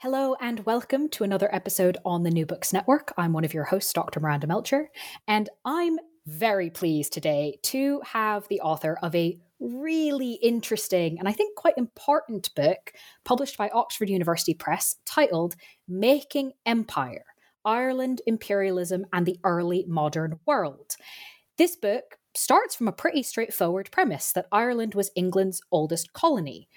Hello and welcome to another episode on the New Books Network. I'm one of your hosts, Dr. Miranda Melcher, and I'm very pleased today to have the author of a really interesting and I think quite important book published by Oxford University Press titled Making Empire Ireland, Imperialism, and the Early Modern World. This book starts from a pretty straightforward premise that Ireland was England's oldest colony.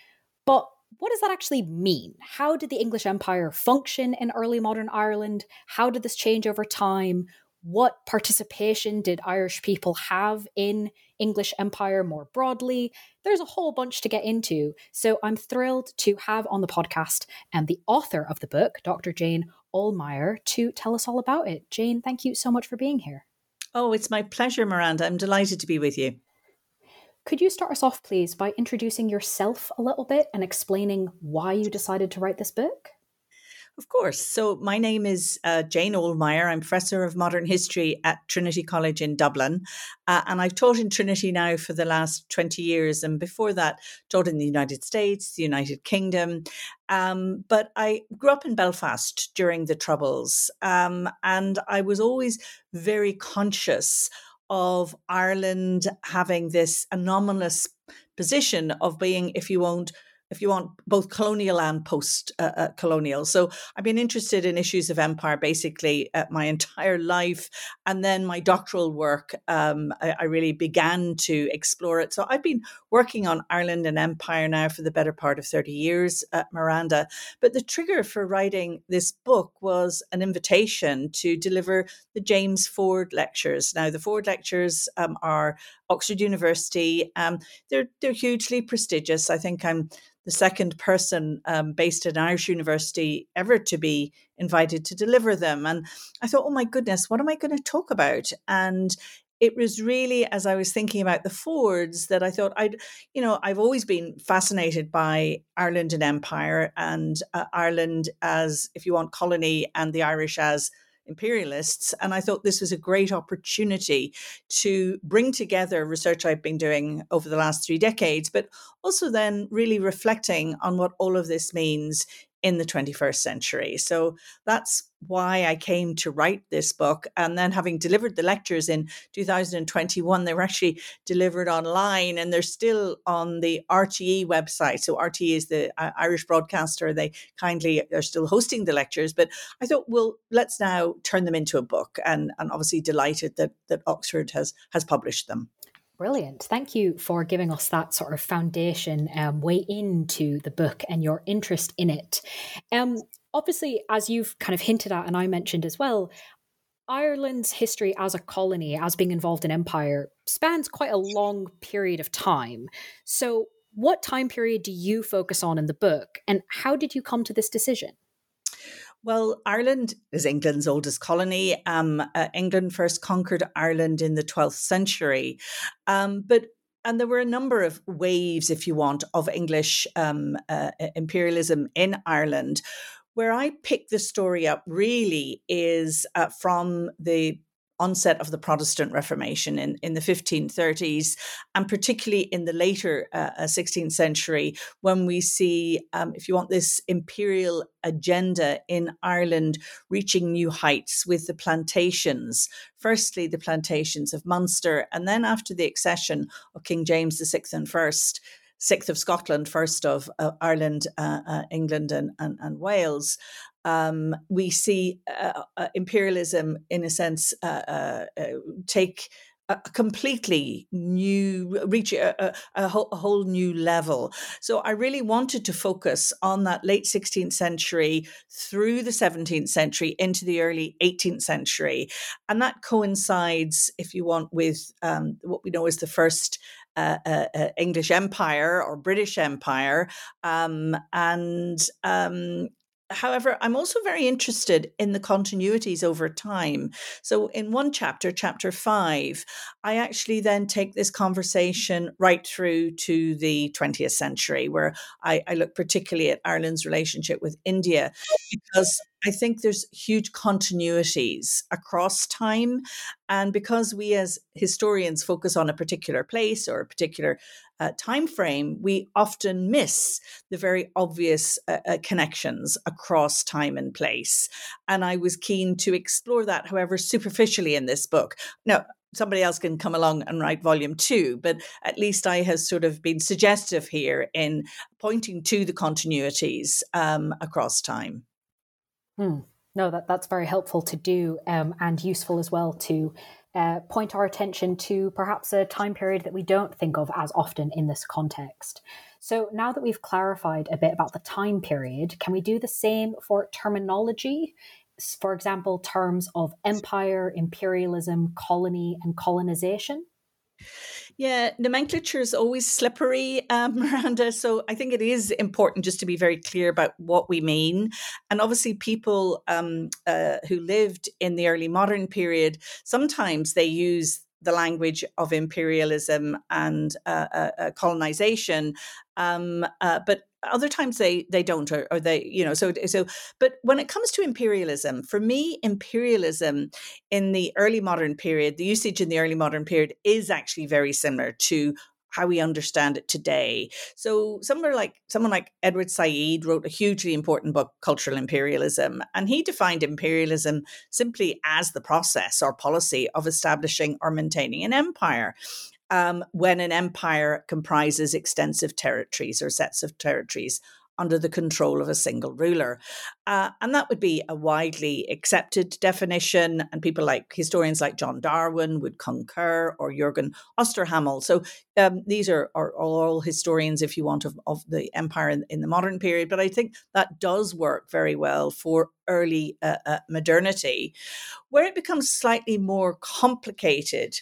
But what does that actually mean? How did the English Empire function in early modern Ireland? How did this change over time? What participation did Irish people have in English Empire more broadly? There's a whole bunch to get into. So I'm thrilled to have on the podcast and the author of the book, Dr. Jane Ohlmeyer, to tell us all about it. Jane, thank you so much for being here. Oh, it's my pleasure, Miranda. I'm delighted to be with you. Could you start us off, please, by introducing yourself a little bit and explaining why you decided to write this book? Of course. So, my name is uh, Jane Ohlmeyer. I'm professor of modern history at Trinity College in Dublin. Uh, and I've taught in Trinity now for the last 20 years. And before that, taught in the United States, the United Kingdom. Um, but I grew up in Belfast during the Troubles. Um, and I was always very conscious of Ireland having this anomalous position of being, if you won't, if you want, both colonial and post uh, uh, colonial. So I've been interested in issues of empire basically uh, my entire life. And then my doctoral work, um, I, I, really began to explore it. So I've been working on Ireland and empire now for the better part of 30 years, at Miranda. But the trigger for writing this book was an invitation to deliver the James Ford Lectures. Now, the Ford Lectures um, are Oxford University. Um, they're they're hugely prestigious. I think I'm the second person um, based at an Irish University ever to be invited to deliver them. And I thought, oh my goodness, what am I going to talk about? And it was really as I was thinking about the Fords that I thought I'd, you know, I've always been fascinated by Ireland and empire and uh, Ireland as, if you want, colony and the Irish as imperialists. And I thought this was a great opportunity to bring together research I've been doing over the last three decades, but also then really reflecting on what all of this means in the 21st century. So that's why I came to write this book. And then, having delivered the lectures in 2021, they were actually delivered online and they're still on the RTE website. So, RTE is the uh, Irish broadcaster. They kindly are still hosting the lectures. But I thought, well, let's now turn them into a book. And, and obviously, delighted that, that Oxford has, has published them. Brilliant. Thank you for giving us that sort of foundation um, way into the book and your interest in it. Um, obviously, as you've kind of hinted at, and I mentioned as well, Ireland's history as a colony, as being involved in empire, spans quite a long period of time. So, what time period do you focus on in the book, and how did you come to this decision? Well, Ireland is England's oldest colony. Um, uh, England first conquered Ireland in the 12th century. Um, but and there were a number of waves, if you want, of English um, uh, imperialism in Ireland. Where I pick the story up really is uh, from the onset of the Protestant Reformation in, in the 1530s, and particularly in the later uh, 16th uh, century, when we see, um, if you want, this imperial agenda in Ireland reaching new heights with the plantations. Firstly, the plantations of Munster, and then after the accession of King James VI and First, sixth of Scotland, first of uh, Ireland, uh, uh, England, and, and, and Wales um, we see uh, uh, imperialism, in a sense, uh, uh, uh take a completely new reach a, a, whole, a, whole, new level. So i really wanted to focus on that late 16th century through the 17th century into the early 18th century. And that coincides if you want with um, what we know as the first uh, uh, uh English Empire or British Empire, um, and um, However, I'm also very interested in the continuities over time. So, in one chapter, chapter five, I actually then take this conversation right through to the 20th century, where I, I look particularly at Ireland's relationship with India, because I think there's huge continuities across time. And because we as historians focus on a particular place or a particular uh, time frame, we often miss the very obvious uh, uh, connections across time and place. And I was keen to explore that, however, superficially in this book. Now, somebody else can come along and write volume two, but at least I have sort of been suggestive here in pointing to the continuities um, across time. Hmm. No, that, that's very helpful to do um, and useful as well to uh, point our attention to perhaps a time period that we don't think of as often in this context. So, now that we've clarified a bit about the time period, can we do the same for terminology? For example, terms of empire, imperialism, colony, and colonization? Yeah, nomenclature is always slippery, um, Miranda. So I think it is important just to be very clear about what we mean. And obviously, people um, uh, who lived in the early modern period sometimes they use the language of imperialism and uh, uh, uh colonization. Um, uh, but other times they they don't or, or, they you know so so but when it comes to imperialism for me imperialism in the early modern period the usage in the early modern period is actually very similar to how we understand it today. So somewhere like someone like Edward Said wrote a hugely important book, Cultural Imperialism, and he defined imperialism simply as the process or policy of establishing or maintaining an empire um, when an empire comprises extensive territories or sets of territories under the control of a single ruler. Uh, and that would be a widely accepted definition, and people like historians like John Darwin would concur, or Jürgen Osterhammel. So um, these are, are, all historians, if you want, of, of the empire in, in, the modern period. But I think that does work very well for early uh, uh, modernity. Where it becomes slightly more complicated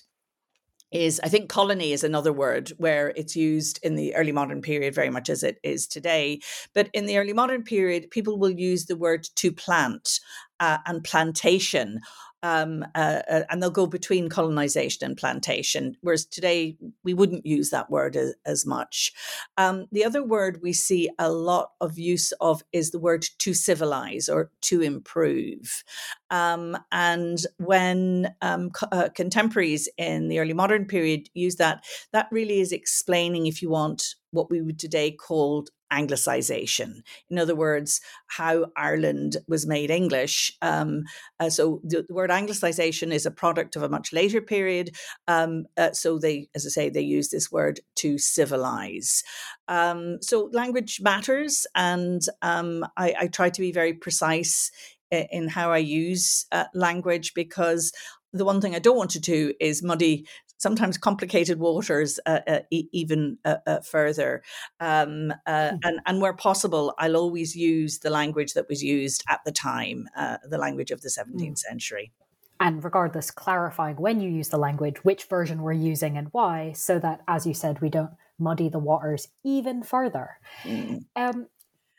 is I think colony is another word where it's used in the early modern period very much as it is today. But in the early modern period, people will use the word to plant uh, and plantation um, uh, uh, and they'll go between colonization and plantation, whereas today we wouldn't use that word as, as much. Um, the other word we see a lot of use of is the word to civilize or to improve. Um, and when um, co- uh, contemporaries in the early modern period use that, that really is explaining, if you want, what we would today call Anglicization. In other words, how Ireland was made English. Um, uh, so the, the, word Anglicization is a product of a much later period. Um, uh, so they, as I say, they use this word to civilize. Um, so language matters, and um, I, I, try to be very precise in how I use uh, language because the one thing I don't want to do is muddy sometimes complicated waters uh, uh, e- even uh, uh further. Um, mm-hmm. and, and where possible, I'll always use the language that was used at the time, uh, the language of the 17th mm. century. And regardless, clarifying when you use the language, which version we're using and why, so that, as you said, we don't muddy the waters even further. Mm. Um,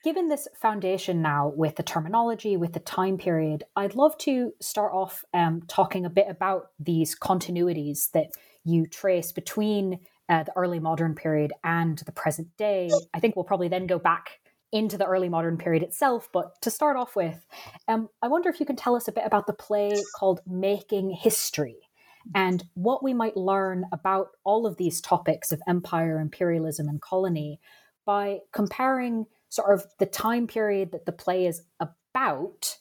Given this foundation now with the terminology, with the time period, I'd love to start off um, talking a bit about these continuities that you trace between uh, the early modern period and the present day. I think we'll probably then go back into the early modern period itself. But to start off with, um, I wonder if you can tell us a bit about the play called Making History and what we might learn about all of these topics of empire, imperialism, and colony by comparing sort of the time period that the play is about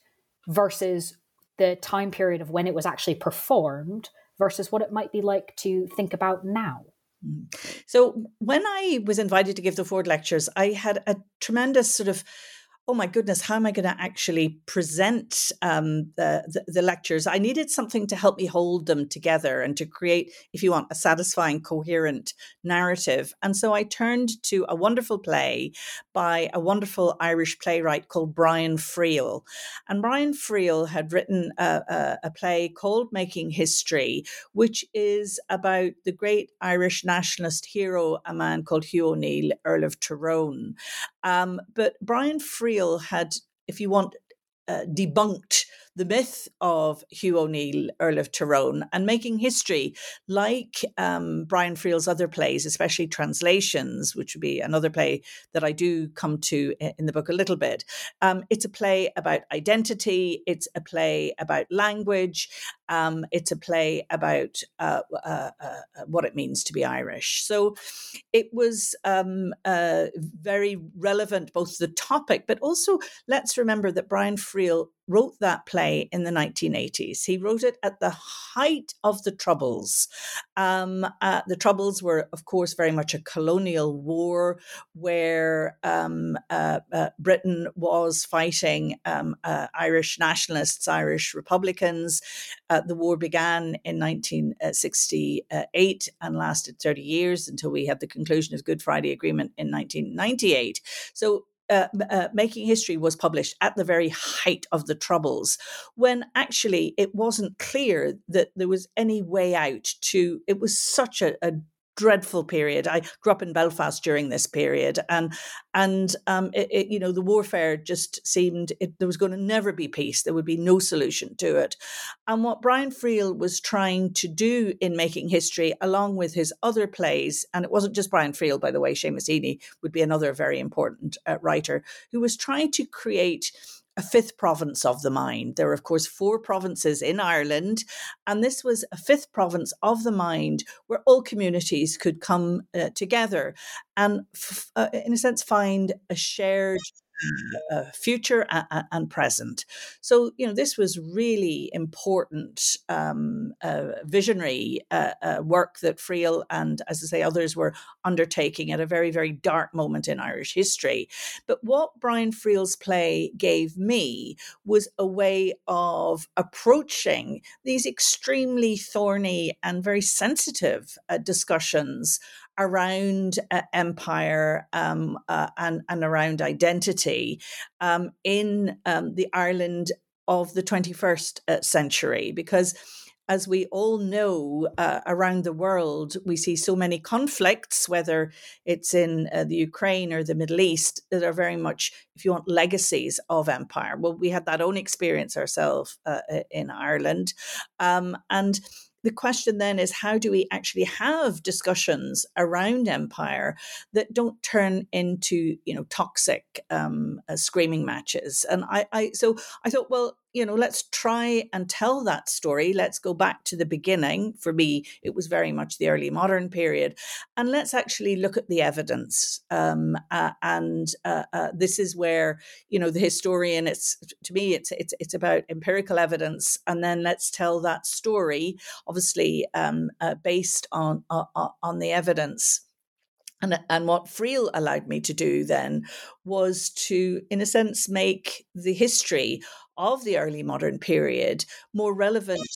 versus the time period of when it was actually performed versus what it might be like to think about now. Mm. So, when I was invited to give the Ford lectures, I had a tremendous sort of oh my goodness, how am I going to actually present um, the, the, the lectures? I needed something to help me hold them together and to create, if you want, a satisfying, coherent narrative. And so I turned to a wonderful play by a wonderful Irish playwright called Brian Friel. And Brian Friel had written a, a, a play called Making History, which is about the great Irish nationalist hero, a man called Hugh O'Neill, Earl of Tyrone. Um, but Brian Friel had, if you want, uh, debunked the myth of Hugh O'Neill, Earl of Tyrone, and making history like um, Brian Friel's other plays, especially translations, which would be another play that I do come to in the book a little bit. Um, it's a play about identity, it's a play about language, um, it's a play about uh, uh, uh, what it means to be Irish. So it was um, uh, very relevant, both the topic, but also let's remember that Brian Friel wrote that play in the 1980s. He wrote it at the height of the Troubles. Um, uh, the Troubles were, of course, very much a colonial war where um, uh, uh, Britain was fighting um, uh, Irish nationalists, Irish Republicans. Uh, the war began in 1968 and lasted 30 years until we had the conclusion of the Good Friday Agreement in 1998. So uh, uh, Making History was published at the very height of the Troubles, when actually it wasn't clear that there was any way out to, it was such a, a dreadful period. I grew up in Belfast during this period, and and um, it, it, you know the warfare just seemed it, there was going to never be peace. There would be no solution to it. And what Brian Friel was trying to do in making history, along with his other plays, and it wasn't just Brian Friel, by the way. Seamus Heaney would be another very important uh, writer who was trying to create a fifth province of the mind. There are, of course, four provinces in Ireland, and this was a fifth province of the mind where all communities could come uh, together and, f- uh, in a sense, find a shared uh, future and, and, present. So, you know, this was really important um, uh, visionary uh, uh, work that Friel and, as I say, others were undertaking at a very, very dark moment in Irish history. But what Brian Friel's play gave me was a way of approaching these extremely thorny and very sensitive uh, discussions around uh, empire um, uh, and, and around identity um, in um, the Ireland of the 21st uh, century because as we all know, uh, around the world, we see so many conflicts, whether it's in uh, the Ukraine or the Middle East, that are very much, if you want, legacies of empire. Well, we had that own experience ourselves uh, in Ireland. Um, and the question then is how do we actually have discussions around empire that don't turn into you know toxic um, uh, screaming matches? And I, I so i thought well you know, let's try and tell that story. Let's go back to the beginning. For me, it was very much the early modern period. And let's actually look at the evidence. Um, uh, and uh, uh, this is where, you know, the historian, it's to me, it's, it's, it's about empirical evidence. And then let's tell that story, obviously um, uh, based on, uh, uh, on the evidence. And, and what Friel allowed me to do then was to, in a sense, make the history of the early modern period more relevant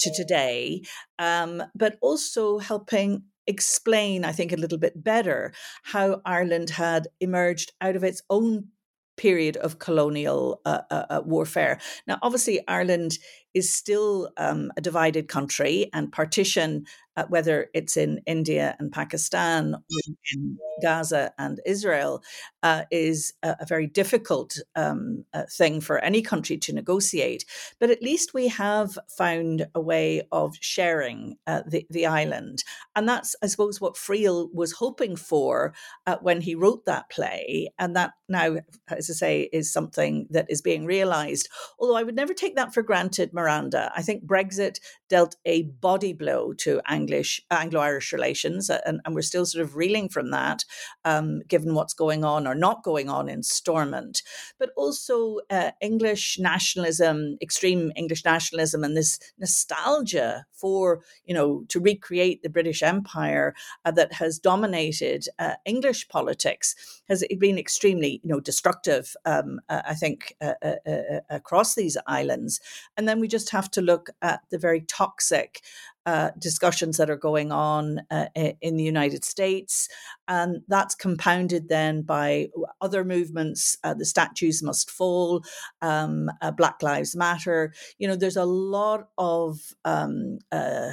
to today, um, but also helping explain, I think, a little bit better how Ireland had emerged out of its own period of colonial uh, uh, uh warfare. Now, obviously, Ireland is still um, a divided country, and partition, uh, whether it's in India and Pakistan, or in Gaza and Israel, uh, is a, a, very difficult um, uh, thing for any country to negotiate. But at least we have found a way of sharing uh, the, the island. And that's, I suppose, what Friel was hoping for uh, when he wrote that play. And that now, as I say, is something that is being realized. Although I would never take that for granted Miranda. I think Brexit dealt a body blow to English Anglo-Irish relations, and, and we're still sort of reeling from that, um, given what's going on or not going on in Stormont. But also uh, English nationalism, extreme English nationalism, and this nostalgia for you know to recreate the British Empire uh, that has dominated uh, English politics has been extremely you know destructive. Um, uh, I think uh, uh, across these islands, and then we just have to look at the very toxic uh, discussions that are going on uh, in the United States. And that's compounded then by other movements. Uh, the statues must fall, um, uh, Black Lives Matter. You know, there's a lot of um, uh,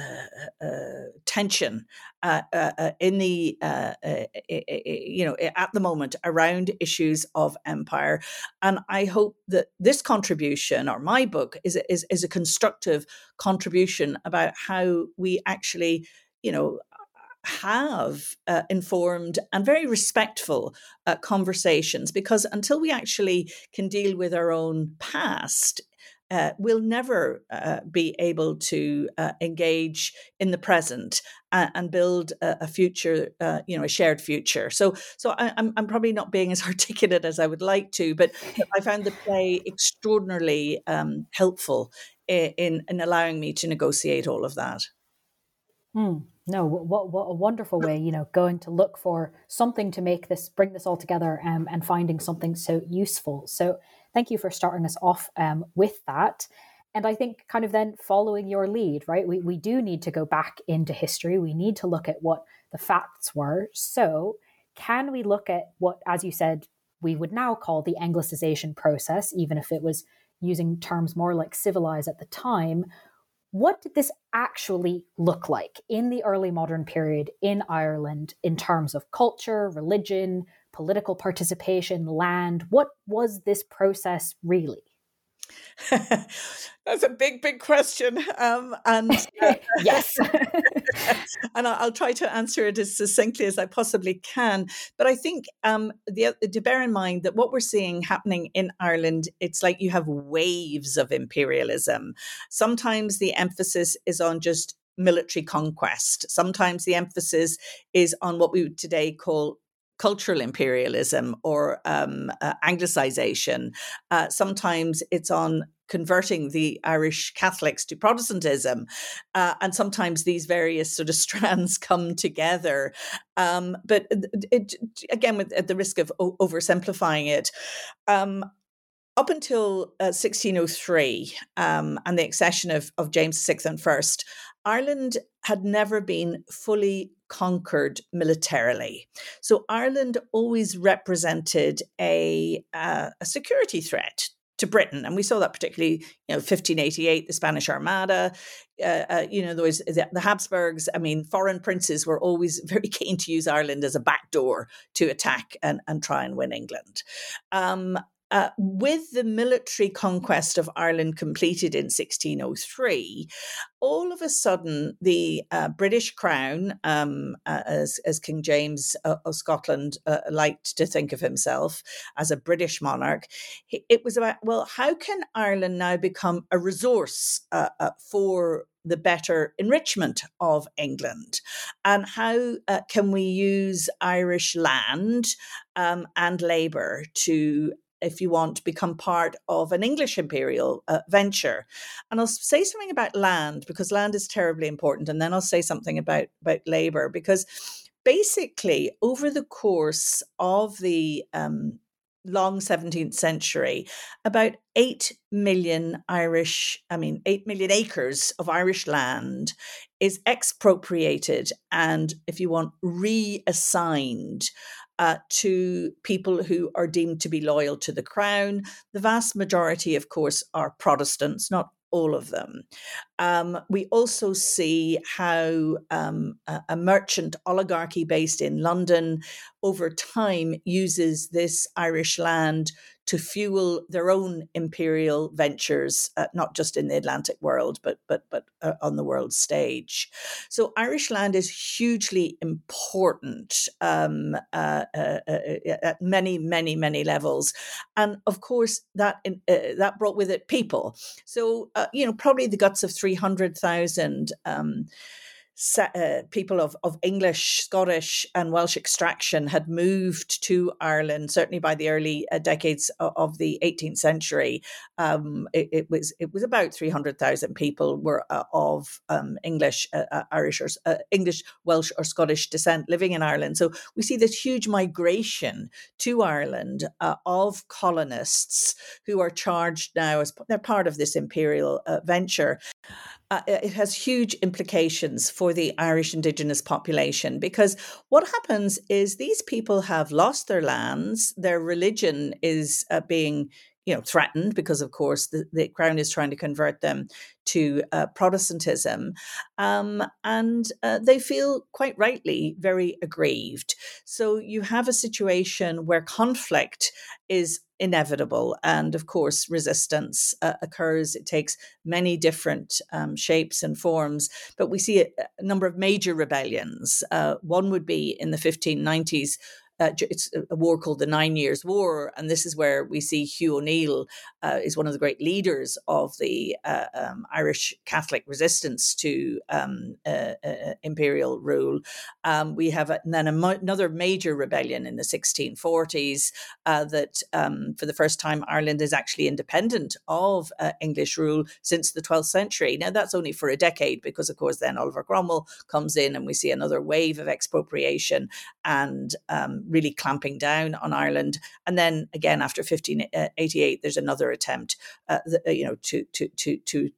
uh, tension in the, you know, at the moment around issues of empire. And I hope that this contribution or my book is, is, is a constructive contribution about how we actually, you know, have uh, informed and very respectful uh, conversations because until we actually can deal with our own past uh, we'll never uh, be able to uh, engage in the present and, and build a, a future, uh, you know, a shared future. So, so I, am I'm, I'm probably not being as articulate as I would like to, but I found the play extraordinarily um, helpful in, in allowing me to negotiate all of that. Hmm. No, what what a wonderful way, you know, going to look for something to make this bring this all together um, and finding something so useful. So thank you for starting us off um, with that. And I think kind of then following your lead, right? We we do need to go back into history. We need to look at what the facts were. So can we look at what, as you said, we would now call the Anglicization process, even if it was using terms more like civilized at the time, what did this actually look like in the early modern period in Ireland in terms of culture, religion, political participation, land? What was this process really? That's a big, big question. Um, and uh, yes, and I'll try to answer it as succinctly as I possibly can. But I think um, the, to bear in mind that what we're seeing happening in Ireland, it's like you have waves of imperialism. Sometimes the emphasis is on just military conquest. Sometimes the emphasis is on what we would today call cultural imperialism or um, uh, Anglicization. Uh, sometimes it's on converting the Irish Catholics to Protestantism. Uh, and sometimes these various sort of strands come together. Um, but it, again, with, at the risk of o- oversimplifying it, um, up until uh, 1603 um, and the accession of, of James VI and First, Ireland had never been fully conquered militarily. So Ireland always represented a, uh, a security threat to Britain. And we saw that particularly, you know, 1588, the Spanish Armada, uh, uh, you know, there was the, the, Habsburgs. I mean, foreign princes were always very keen to use Ireland as a backdoor to attack and, and try and win England. Um, uh, with the military conquest of Ireland completed in 1603, all of a sudden the uh, British crown, um, uh, as, as King James uh, of Scotland uh, liked to think of himself as a British monarch, it was about, well, how can Ireland now become a resource uh, for the better enrichment of England? And how uh, can we use Irish land um, and labour to if you want, to become part of an English imperial uh, venture. And I'll say something about land because land is terribly important. And then I'll say something about, about labor because basically, over the course of the um, long 17th century, about 8 million Irish, I mean, 8 million acres of Irish land is expropriated and, if you want, reassigned uh, to people who are deemed to be loyal to the crown. The vast majority, of course, are Protestants, not all of them. Um, we also see how um, a, a, merchant oligarchy based in London over time uses this Irish land to fuel their own imperial ventures, uh, not just in the Atlantic world, but but but uh, on the world stage. So Irish land is hugely important um, uh, uh, uh, at many, many, many levels, and of course that that brought with it people. So you know, probably the guts of three hundred thousand. Um, uh, people of, of English, Scottish, and Welsh extraction had moved to Ireland. Certainly by the early uh, decades of, of, the 18th century, um, it, it, was it was about 300,000 people were uh, of um, English, uh, uh, Irish, or uh, English, Welsh, or Scottish descent living in Ireland. So we see this huge migration to Ireland of colonists who are charged now as they're part of this imperial venture uh, it has huge implications for the Irish indigenous population because what happens is these people have lost their lands, their religion is uh, being you know threatened because of course the, the crown is trying to convert them to uh, protestantism um, and uh, they feel quite rightly very aggrieved so you have a situation where conflict is inevitable. And of course, resistance uh, occurs. It takes many different um, shapes and forms, but we see a, a number of major rebellions. Uh, one would be in the 1590s uh, it's a war called the Nine Years' War, and this is where we see Hugh O'Neill uh, is one of the great leaders of the uh, um, Irish Catholic resistance to um, uh, uh, imperial rule. Um, we have a, then mo- another major rebellion in the 1640s uh, that, um, for the first time, Ireland is actually independent of English rule since the 12th century. Now, that's only for a decade because, of course, then Oliver Cromwell comes in, and we see another wave of expropriation and um, really clamping down on Ireland. And then again, after 1588, uh, there's another attempt, uh, uh, you know, to to to to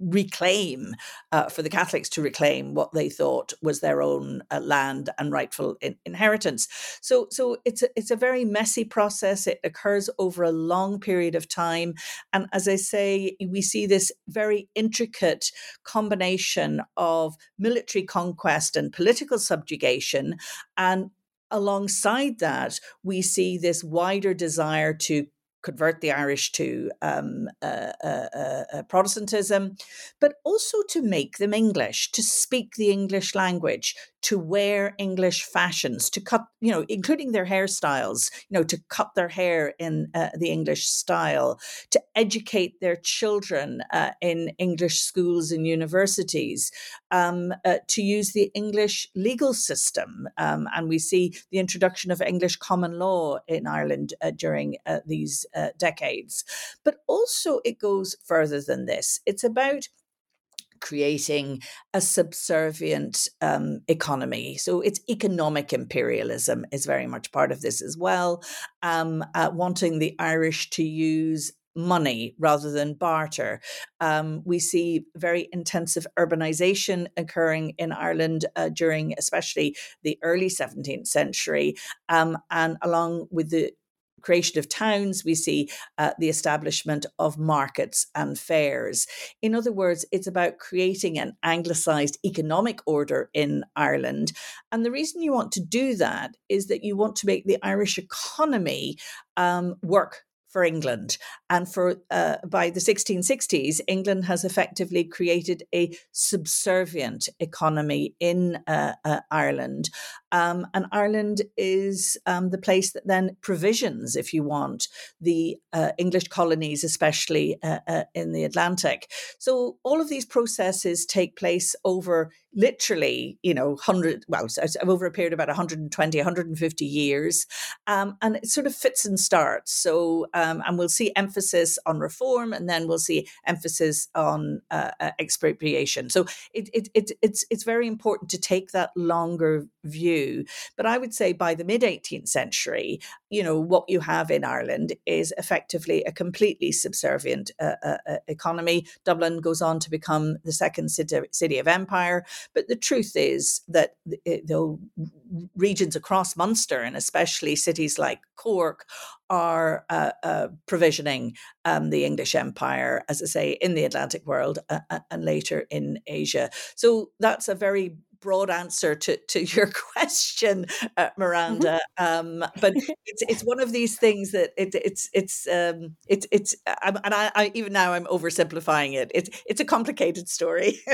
reclaim uh, for the Catholics to reclaim what they thought was their own uh, land and rightful in- inheritance. So, so it's a, it's a very messy process. It occurs over a long period of time, and as I say, we see this very intricate combination of military conquest and political subjugation, and alongside that, we see this wider desire to convert the Irish to um, uh, uh, uh, Protestantism, but also to make them English, to speak the English language, to wear English fashions, to cut, you know, including their hairstyles, you know, to cut their hair in uh, the English style, to educate their children uh, in English schools and universities, um, uh, to use the English legal system. Um, and we see the introduction of English common law in Ireland uh, during uh, these uh, decades. But also, it goes further than this. It's about creating a subservient um, economy. So it's economic imperialism is very much part of this as well. Um, uh, wanting the Irish to use money rather than barter. Um, we see very intensive urbanization occurring in Ireland uh, during, especially the early 17th century, um, and along with the creation of towns, we see uh, the establishment of markets and fairs. In other words, it's about creating an anglicised economic order in Ireland. And the reason you want to do that is that you want to make the Irish economy um, work for England. And for uh, by the 1660s, England has effectively created a subservient economy in uh, uh, Ireland. Um, and Ireland is um, the place that then provisions, if you want, the uh, English colonies, especially uh, uh, in the Atlantic. So all of these processes take place over literally, you know, 100, well, over a period of about 120, 150 years. Um, and it sort of fits and starts. So, um, and we'll see emphasis on reform and then we'll see emphasis on uh, uh, expropriation. So it, it, it, it's, it's very important to take that longer view. But I would say by the mid 18th century, you know, what you have in Ireland is effectively a completely subservient uh, uh, uh economy. Dublin goes on to become the second city, city of empire. But the truth is that the, the regions across Munster and especially cities like Cork are uh, uh, provisioning um, the English Empire, as I say, in the Atlantic world uh, uh and later in Asia. So that's a very broad answer to, to your question, uh, mm-hmm. Miranda. Mm-hmm. Um, but it's it's one of these things that it, it's it's um, it's it's and I, I even now I'm oversimplifying it. It's it's a complicated story.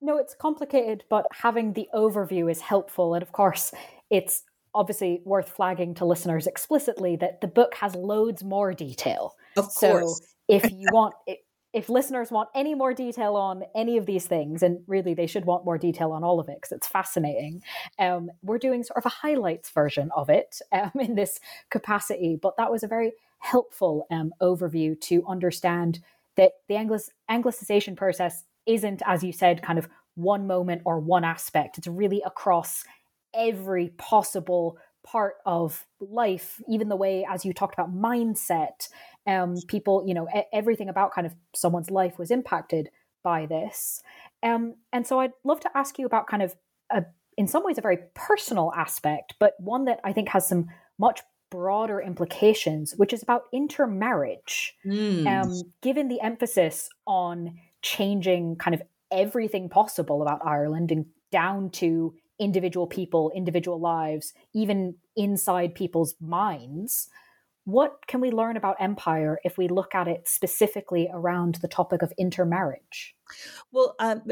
no, it's complicated, but having the overview is helpful, and of course, it's obviously worth flagging to listeners explicitly that the book has loads more detail. Of course. So if you want if listeners want any more detail on any of these things, and really they should want more detail on all of it because it's fascinating, um, we're doing sort of a highlights version of it um, in this capacity. But that was a very helpful um, overview to understand that the Anglicization process isn't, as you said, kind of one moment or one aspect. It's really across every possible part of life, even the way, as you talked about, mindset um, people, you know, everything about kind of someone's life was impacted by this. Um, and so I'd love to ask you about kind of a, in some ways, a very personal aspect, but one that I think has some much broader implications, which is about intermarriage. Mm. Um, given the emphasis on changing kind of everything possible about Ireland and down to individual people, individual lives, even inside people's minds what can we learn about empire if we look at it specifically around the topic of intermarriage? Well, um,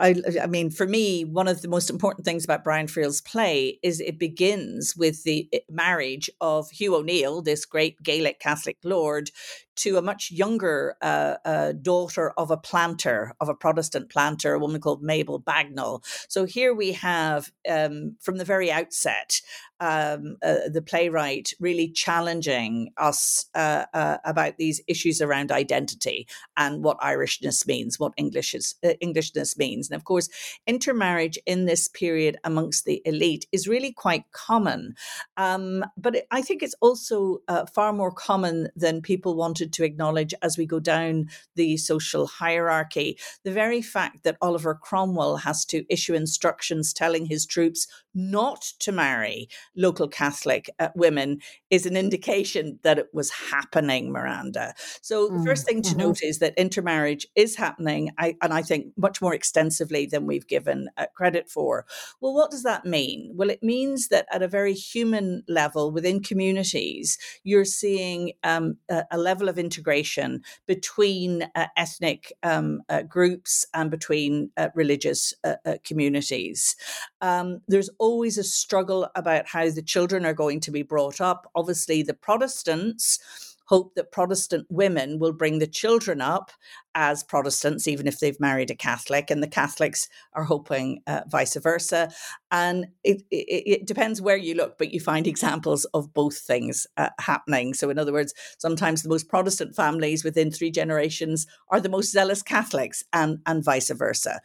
I, I, mean, for me, one of the most important things about Brian Friel's play is it begins with the eh, marriage of Hugh O'Neill, this great Gaelic Catholic lord, to a much younger uh, uh, daughter of a planter, of a Protestant planter, a woman called Mabel Bagenal. So here we have, um, from the very outset, um, uh, the playwright really challenging us uh, about these issues around identity and what Irishness means, what English is, uh, Englishness means. And of course, intermarriage in this period amongst the elite is really quite common. Um, but it, I think it's also uh, far more common than people wanted to acknowledge as we go down the social hierarchy. The very fact that Oliver Cromwell has to issue instructions telling his troops not to marry local Catholic uh, women is an indication that it was happening, Miranda. So, mm. the first thing to mm-hmm. note is that intermarriage is happening, I, and I think much more extensively than we've given uh, credit for. Well, what does that mean? Well, it means that at a very human level within communities, you're seeing um, a, a, level of integration between uh, ethnic um, uh, groups and between uh, religious uh, communities. Um, there's always a struggle about how the children are going to be brought up. Obviously, the Protestants hope that Protestant women will bring the children up as Protestants, even if they've married a Catholic, and the Catholics are hoping uh, vice versa. And it, it, it, depends where you look, but you find examples of both things uh, happening. So, in other words, sometimes the most Protestant families within three generations are the most zealous Catholics, and, and vice versa.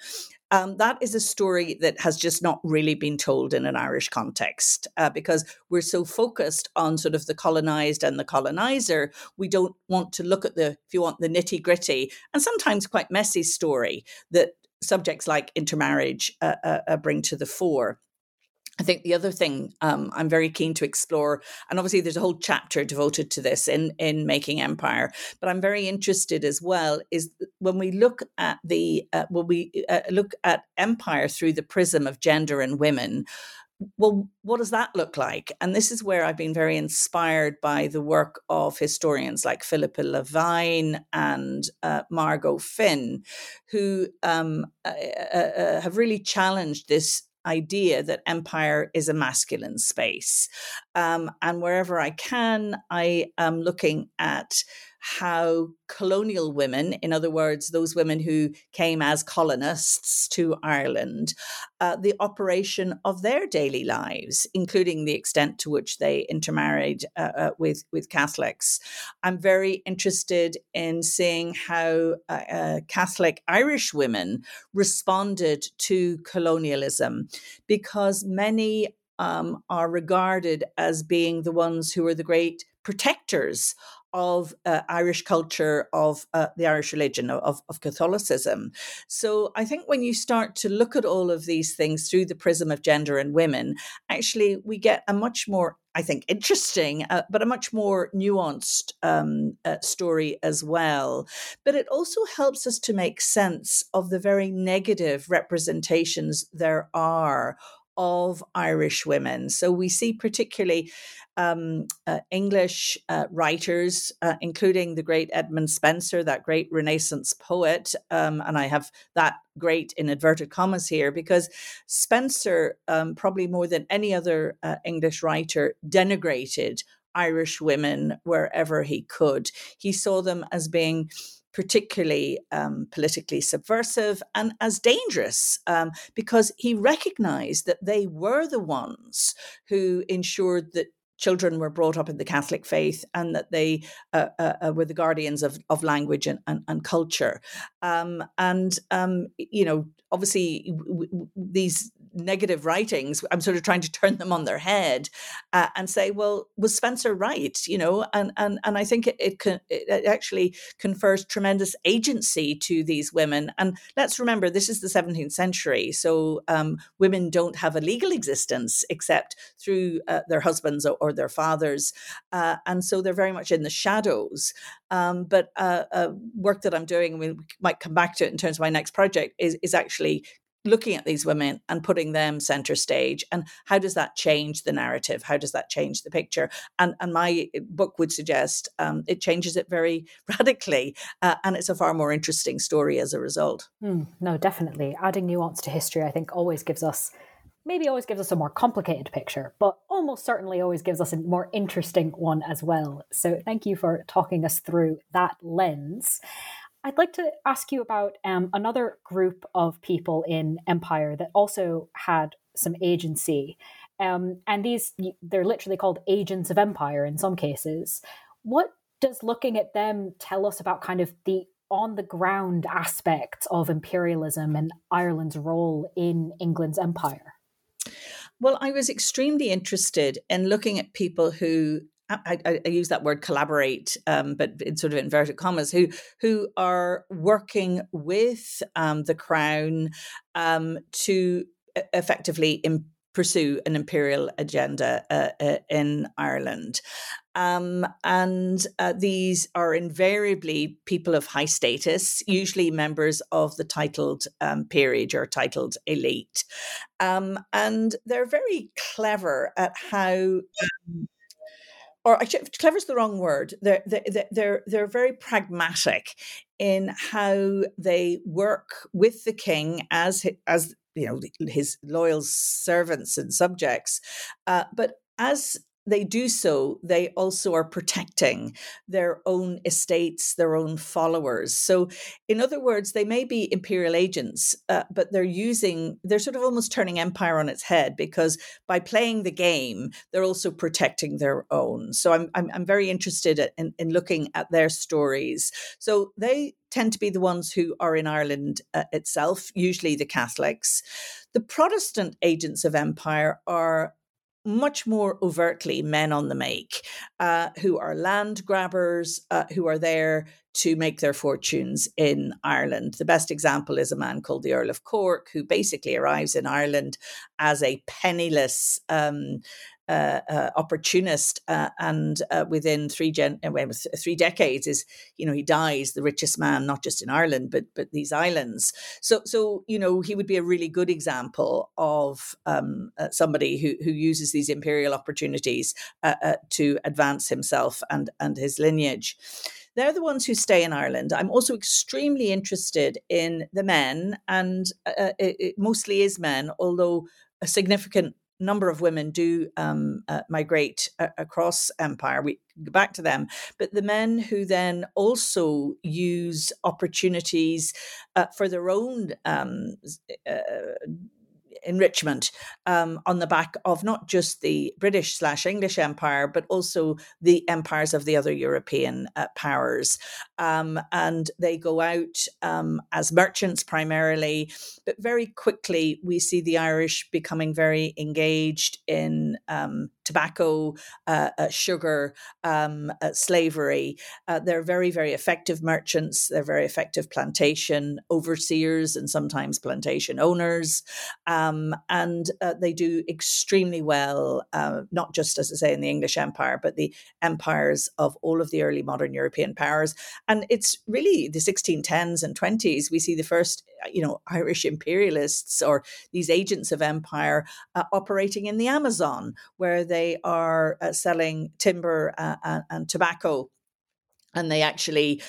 Um, that is a story that has just not really been told in an Irish context uh, because we're so focused on sort of the colonized and the colonizer. We don't want to look at the, if you want, the nitty gritty and sometimes quite messy story that subjects like intermarriage uh, uh, uh bring to the fore. I think the other thing um, I'm very keen to explore, and obviously there's a whole chapter devoted to this in in Making Empire, but I'm very interested as well is when we look at the uh, when we uh, look at empire through the prism of gender and women. Well, what does that look like? And this is where I've been very inspired by the work of historians like Philippa Levine and uh, Margot Finn, who um, uh, uh, uh have really challenged this idea that empire is a masculine space. Um, and wherever I can, I am looking at how colonial women, in other words, those women who came as colonists to Ireland, uh, the operation of their daily lives, including the extent to which they intermarried uh, uh, with, with Catholics. I'm very interested in seeing how uh, uh, Catholic Irish women responded to colonialism because many um, are regarded as being the ones who are the great protectors of uh, Irish culture, of uh, the Irish religion, of, of Catholicism. So I think when you start to look at all of these things through the prism of gender and women, actually we get a much more I think, interesting, uh, but a much more nuanced um, uh, story as well. But it also helps us to make sense of the very negative representations there are of Irish women. So we see particularly um, uh, English uh, writers, uh, including the great Edmund Spenser, that great Renaissance poet. Um, and I have that great in inverted commas here because Spenser, um, probably more than any other uh, English writer, denigrated Irish women wherever he could. He saw them as being particularly um, politically subversive and as dangerous um, because he recognized that they were the ones who ensured that children were brought up in the Catholic faith and that they uh, uh, uh were the guardians of, of language and, and, and culture. Um, and, um, you know, obviously w- w- these negative writings i'm sort of trying to turn them on their head uh, and say well was spenser right? You know and and and i think it it, it actually confers tremendous agency to these women. And let's remember this is the 17th century so um, women don't have a legal existence except through uh, their husbands or, or their fathers uh, and so they're very much in the shadows. Um, but uh, work that i'm doing we might come back to it in terms of my next project is, is actually looking at these women and putting them center stage and how does that change the narrative? How does that change the picture? And and my eh, book would suggest um, it changes it very radically uh, and it's a far more interesting story as a result. Mm, no definitely. Adding nuance to history i think always gives us maybe always gives us a more complicated picture but almost certainly always gives us a more interesting one as well. So thank you for talking us through that lens I'd like to ask you about um, another group of people in Empire that also had some agency. Um, and these, they're literally called agents of Empire in some cases. What does looking at them tell us about kind of the on the ground aspects of imperialism and Ireland's role in England's empire? Well, I was extremely interested in looking at people who I, I, I, use that word collaborate, um, but in sort of inverted commas, who who are working with um, the crown um, to effectively pursue an imperial agenda uh, uh, in Ireland. Um, and uh, these are invariably people of high status, usually members of the titled um, peerage or titled elite. Um, and they're very clever at how um, or actually, clever is the wrong word. They're, they're, they're, they're very pragmatic in how they work with the king as, as you know, his loyal servants and subjects. Uh, but as they do so, they also are protecting their own estates, their own followers. So, in other words, they may be imperial agents, uh, but they're using, they're sort of almost turning empire on its head because by playing the game, they're also protecting their own. So, I'm, I'm, I'm very interested in, in looking at their stories. So, they tend to be the ones who are in Ireland uh, itself, usually the Catholics. The Protestant agents of empire are much more overtly men on the make uh, who are land grabbers, uh, who are there to make their fortunes in Ireland. The best example is a man called the Earl of Cork, who basically arrives in Ireland as a penniless um, uh, uh, opportunist, uh, and uh, within three gen uh, three decades is you know he dies the richest man not just in Ireland but but these islands. So so you know he would be a really good example of um, uh, somebody who who uses these imperial opportunities to advance himself and and his lineage they're the ones who stay in Ireland. I'm also extremely interested in the men, and uh, it, it, mostly is men, although a significant number of women do um, uh, migrate uh, across empire. We go back to them, but the men who then also use opportunities uh, for their own um, uh, enrichment um, on the back of not just the British slash English Empire, but also the empires of the other European uh, powers. Um, and they go out um, as merchants primarily, but very quickly we see the Irish becoming very engaged in um, tobacco, uh, uh, sugar, um, uh, slavery. Uh, they're very, very effective merchants. They're very effective plantation overseers and sometimes plantation owners. Um, and uh, they do extremely well, uh, not just as I say in the English Empire, but the empires of all of the early modern European powers. And it's really the 1610s and 20s we see the first, uh, you know, Irish imperialists or these agents of empire uh, operating in the Amazon, where they are uh, selling timber and, and tobacco. And they actually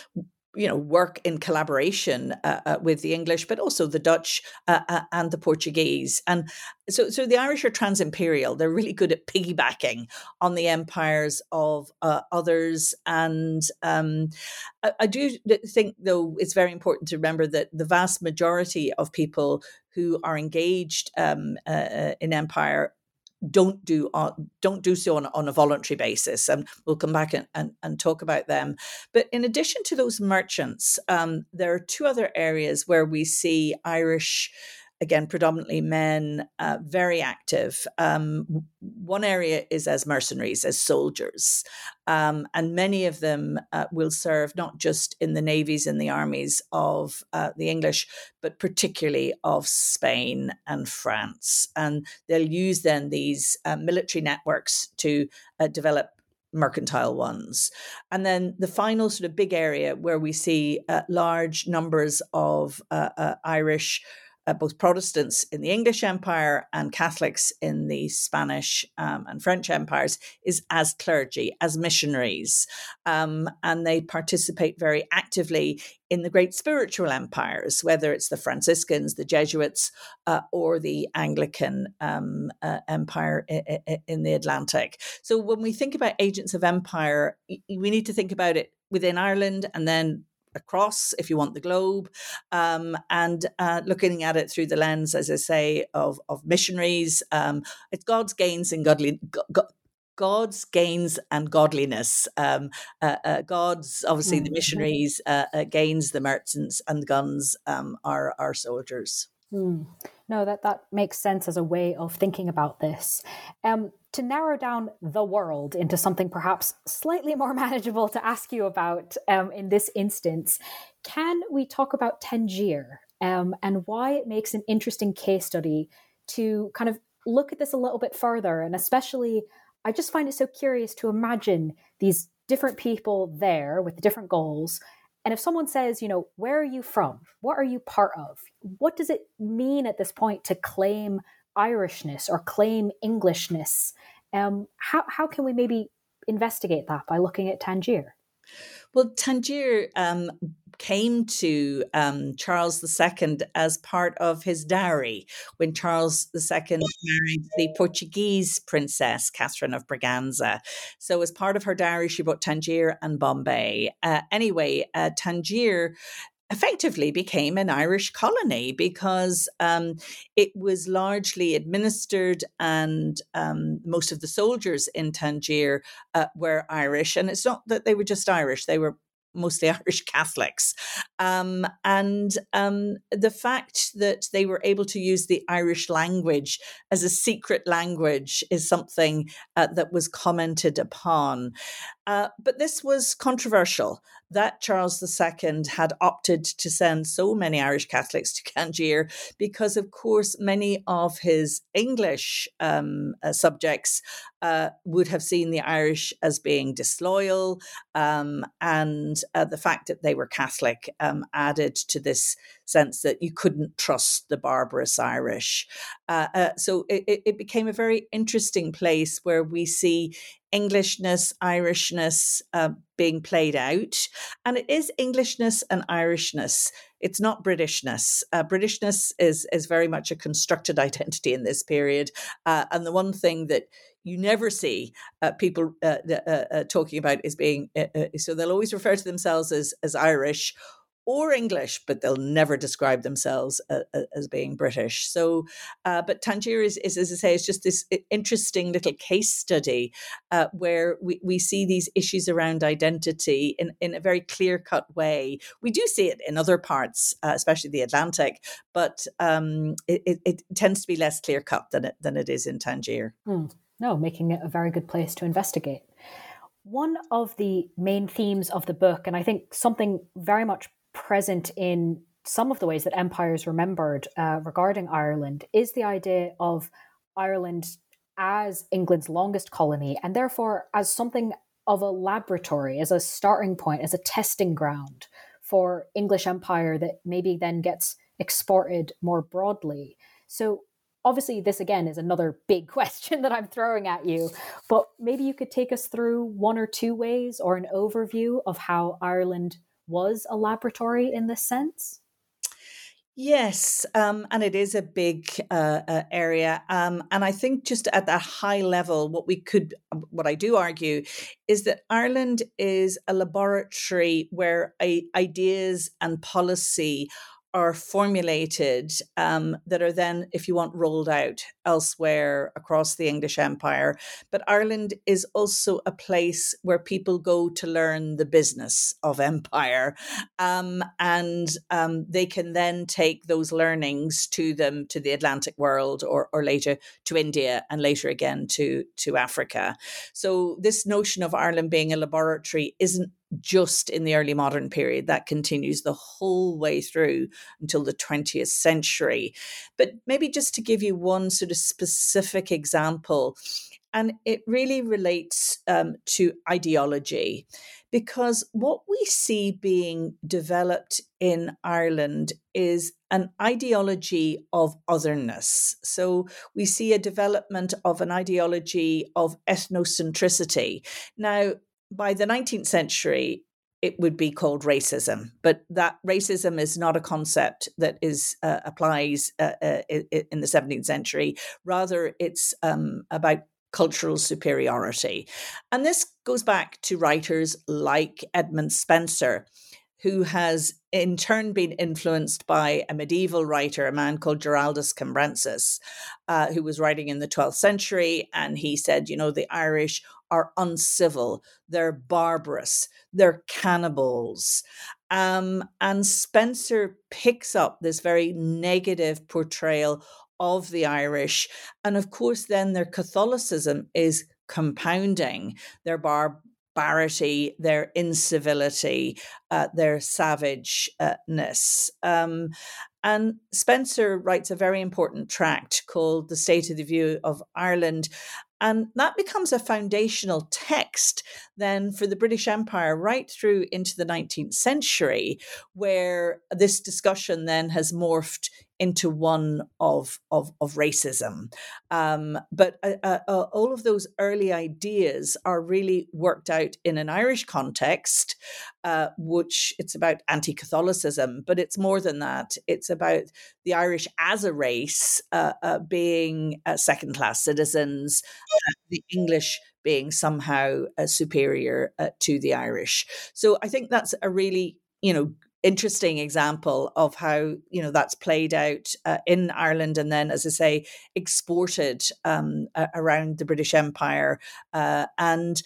you know work in collaboration uh, uh, with the English, but also the Dutch uh, uh, and the Portuguese. And so, so the Irish are trans-imperial. They're really good at piggybacking on the empires of uh, others. And um, I, I, do think, though, it's very important to remember that the vast majority of people who are engaged um, uh, in empire don't do uh, don't do so on, on a voluntary basis and we'll come back and, and, and talk about them. But in addition to those merchants um, there are two other areas where we see irish again, predominantly men, uh, very active. Um, one area is as mercenaries, as soldiers. Um, and many of them uh, will serve not just in the navies and the armies of uh, the English, but particularly of Spain and France. And they'll use then these uh, military networks to uh, develop mercantile ones. And then the final sort of big area where we see uh, large numbers of uh, uh, Irish uh, both Protestants in the English Empire and Catholics in the Spanish um, and French empires is as clergy, as missionaries. Um, and they participate very actively in the great spiritual empires, whether it's the Franciscans, the Jesuits, uh, or the Anglican um, uh, empire in, in the Atlantic. So when we think about agents of empire, we need to think about it within Ireland and then across, if you want, the globe, um, and uh, looking at it through the lens, as I say, of of missionaries. Um, it's God's gains and godly. God, God's gains and godliness. Um, uh, uh, God's obviously mm-hmm. the missionaries, uh, uh, gains the merchants, and the guns um, are our soldiers. Mm. No, that that makes sense as a way of thinking about this. Um, to narrow down the world into something perhaps slightly more manageable to ask you about um, in this instance, can we talk about Tangier um, and why it makes an interesting case study to kind of look at this a little bit further? And especially, I just find it so curious to imagine these different people there with different goals and if someone says, you know, where are you from? What are you part of? What does it mean at this point to claim Irishness or claim Englishness? Um, how, how can we maybe investigate that by looking at Tangier? Well, Tangier um, came to um, Charles II as part of his dowry when Charles II married the Portuguese princess Catherine of Braganza. So, as part of her dowry, she brought Tangier and Bombay. Uh, anyway, uh, Tangier effectively became an Irish colony because um, it was largely administered, and um, most of the soldiers in Tangier uh, were Irish. And it's not that they were just Irish; they were mostly Irish Catholics. Um, and um, the fact that they were able to use the Irish language as a secret language is something uh, that was commented upon. Uh, but this was controversial that Charles II had opted to send so many Irish Catholics to Tangier because, of course, many of his English um, uh, subjects uh, would have seen the Irish as being disloyal, um, and uh, the fact that they were Catholic um, added to this sense that you couldn't trust the barbarous Irish. Uh, uh, so it, it became a very interesting place where we see Englishness, Irishness uh, being played out. And it is Englishness and Irishness. It's not Britishness. Uh, Britishness is, is very much a constructed identity in this period. Uh, and the one thing that you never see uh, people uh, uh, talking about is being, so they'll always refer to themselves as, as Irish or English, but they'll never describe themselves uh, as being British. So, uh, but Tangier is, is, as I say, is just this interesting little case study uh, where we, we see these issues around identity in, in a very clear cut way. We do see it in other parts, uh, especially the Atlantic, but um, it, it, it, tends to be less clear cut than it, than it is in Tangier. Hmm. No, making it a very good place to investigate. One of the main themes of the book, and I think something very much present in some of the ways that empires remembered uh, regarding Ireland is the idea of Ireland as England's longest colony and therefore as something of a laboratory, as a starting point, as a testing ground for English empire that maybe then gets exported more broadly. So obviously this again is another big question that I'm throwing at you, but maybe you could take us through one or two ways or an overview of how Ireland was a laboratory in this sense. Yes, um, and it is a big uh, uh, area, um, and I think just at that high level, what we could, what I do argue, is that Ireland is a laboratory where ideas and policy are formulated um, that are then, if you want, rolled out elsewhere across the English Empire. But Ireland is also a place where people go to learn the business of empire. Um, and um, they can then take those learnings to them to the Atlantic world or, or later to India and later again to, to Africa. So, this notion of Ireland being a laboratory isn't just in the early modern period. That continues the whole way through until the 20th century. But maybe just to give you one sort of specific example, and it really relates um, to ideology, because what we see being developed in Ireland is an ideology of otherness. So we see a development of an ideology of ethnocentricity. Now, by the 19th century, it would be called racism, but that racism is not a concept that is uh, applies uh, uh, in the 17th century. Rather, it's um, about cultural superiority, and this goes back to writers like Edmund Spenser, who has in turn been influenced by a medieval writer, a man called Giraldus Cambrensis, uh, who was writing in the 12th century. And he said, you know, the Irish are uncivil, they're barbarous, they're cannibals. Um, and Spenser picks up this very negative portrayal of the Irish. And of course, then their Catholicism is compounding their barbarity, their incivility, uh, their savageness. Um, and Spenser writes a very important tract called The State of the View of Ireland. And that becomes a foundational text then for the British Empire right through into the 19th century, where this discussion then has morphed into one of of, of racism. Um, but uh, uh, uh, all of those early ideas are really worked out in an Irish context, uh, which it's about anti-Catholicism, but it's more than that. It's about the Irish as a race uh, uh, being second-class citizens, the English being somehow superior to the Irish. So I think that's a really you know interesting example of how you know that's played out uh, in Ireland and then, as I say, exported um, around the British Empire uh, and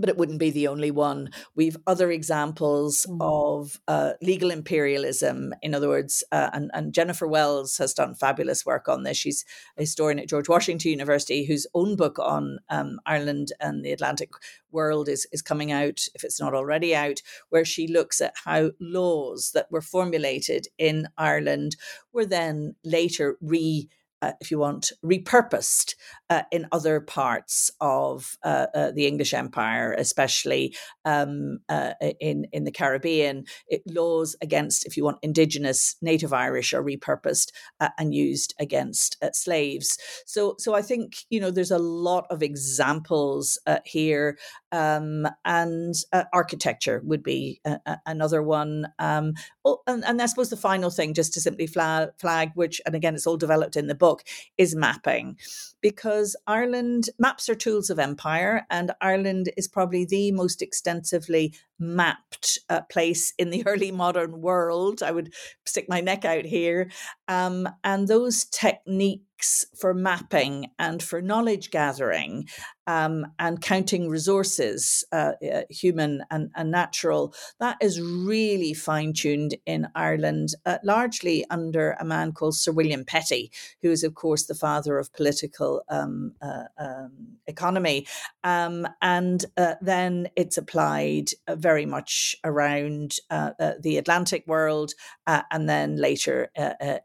but it wouldn't be the only one. We've other examples mm. of uh, legal imperialism. In other words, uh, and, and, Jennifer Wells has done fabulous work on this. She's a historian at George Washington University whose own book on um, Ireland and the Atlantic world is, is coming out, if it's not already out, where she looks at how laws that were formulated in Ireland were then later re uh, if you want, repurposed uh, in other parts of uh, uh the English Empire, especially um, uh, in in the Caribbean. It, laws against, if you want, indigenous native Irish are repurposed uh, and used against slaves. So, so I think you know there's a lot of examples here, um, and architecture would be a, a, another one. Um, oh, and, and I suppose the final thing, just to simply flag, flag, which, and again, it's all developed in the book book is mapping because Ireland maps are tools of empire, and Ireland is probably the most extensively mapped uh, place in the early modern world. I would stick my neck out here. Um, and those techniques for mapping and for knowledge gathering um, and counting resources, uh, uh, human and, and, natural, that is really fine tuned in Ireland, uh, largely under a man called Sir William Petty, who is, of course, the father of political um, uh, um, economy. Um, and uh, then it's applied very much around the Atlantic world and then later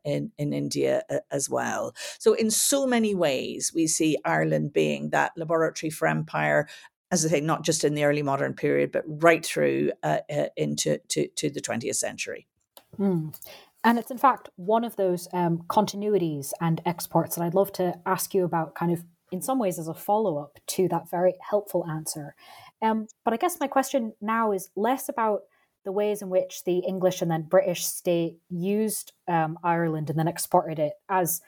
in, in India as well. So, in so many ways, we see Ireland being that laboratory for empire as I say, not just in the early modern period, but right through uh, uh, into to, to, the 20th century. Mm. And it's in fact one of those um, continuities and exports that I'd love to ask you about, kind of in some ways as a follow up to that very helpful answer. Um, but I guess my question now is less about the ways in which the English and then British state used um, Ireland and then exported it as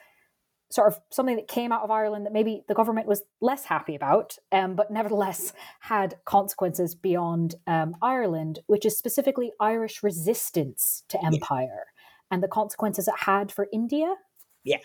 sort of something that came out of Ireland that maybe the government was less happy about, um, but nevertheless had consequences beyond um, Ireland, which is specifically Irish resistance to empire yeah. and the consequences it had for India. Yeah.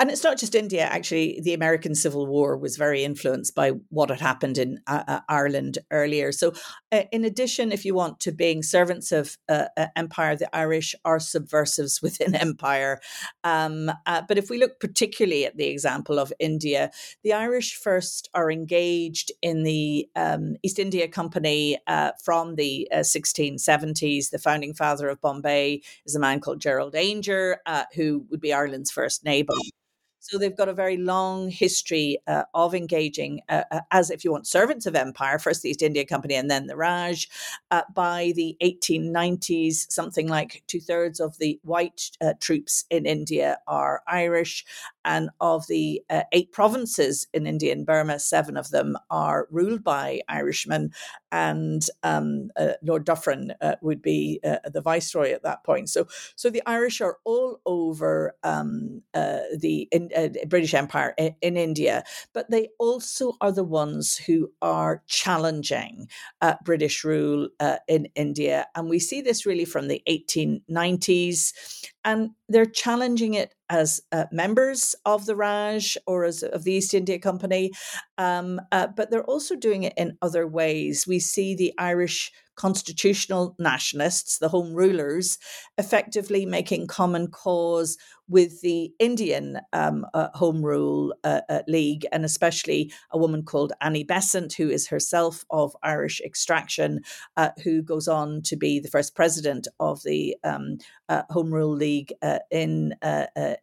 And it's not just India, actually. The American Civil War was very influenced by what had happened in uh, uh, Ireland earlier. So, uh, in addition, if you want, to being servants of uh, uh empire, the Irish are subversives within empire. Um, uh, but if we look particularly at the example of India, the Irish first are engaged in the um, East India Company from the 1670s. The founding father of Bombay is a man called Gerald Aungier, who would be Ireland's first nabob. So they've got a very long history uh, of engaging uh, uh, as, if you want, servants of empire, first the East India Company and then the Raj. Uh, by the 1890s, something like two thirds of the white uh, troops in India are Irish. And of the uh, eight provinces in India and Burma, seven of them are ruled by Irishmen. And um, Lord Dufferin would be the viceroy at that point. So, so the Irish are all over um, the in, uh, British Empire in, in, India, but they also are the ones who are challenging uh, British rule uh, in India. And we see this really from the 1890s. And they're challenging it as uh, members of the Raj or as of the East India Company, um, uh, but they're also doing it in other ways. We see the Irish constitutional nationalists, the home rulers, effectively making common cause with the Indian um, uh, Home Rule uh, uh, League, and especially a woman called Annie Besant, who is herself of Irish extraction, uh, who goes on to be the first president of the um, uh, Home Rule League uh, in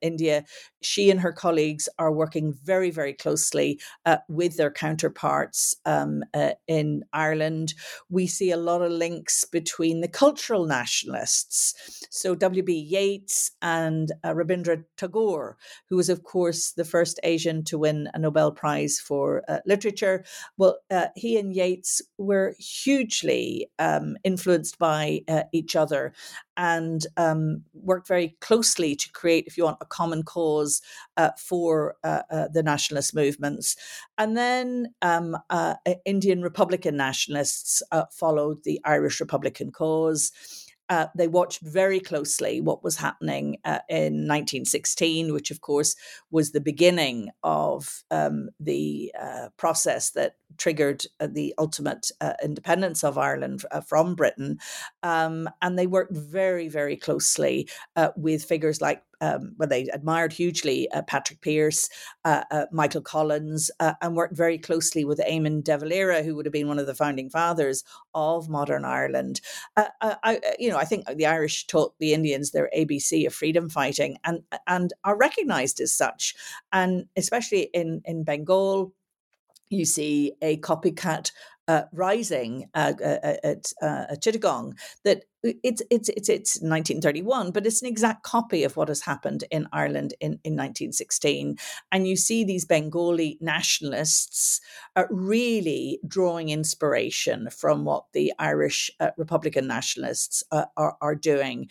India. She and her colleagues are working very, very closely with their counterparts um, in Ireland. We see a lot of links between the cultural nationalists. So W.B. Yeats and Rabindranath Rabindranath Tagore, who was, of course, the first Asian to win a Nobel Prize for uh, literature. Well, uh, he and Yeats were hugely um, influenced by uh, each other and um, worked very closely to create, if you want, a common cause uh, for uh, uh, the nationalist movements. And then um, Indian Republican nationalists followed the Irish Republican cause. Uh, they watched very closely what was happening uh, in 1916, which, of course, was the beginning of um, the uh, process that triggered uh, the ultimate uh, independence of Ireland uh, from Britain. Um, and they worked very, very closely with figures like um, well, they admired hugely uh, Patrick Pearse, uh, uh, Michael Collins, and worked very closely with Eamon de Valera, who would have been one of the founding fathers of modern Ireland. I, you know, I think the Irish taught the Indians their ABC of freedom fighting, and and are recognised as such, and especially in in Bengal you see a copycat uh, rising uh, uh, uh at, uh, at Chittagong that it's it's it's it's 1931, but it's an exact copy of what has happened in Ireland in, in 1916. And you see these Bengali nationalists uh, really drawing inspiration from what the Irish Republican nationalists are, are doing.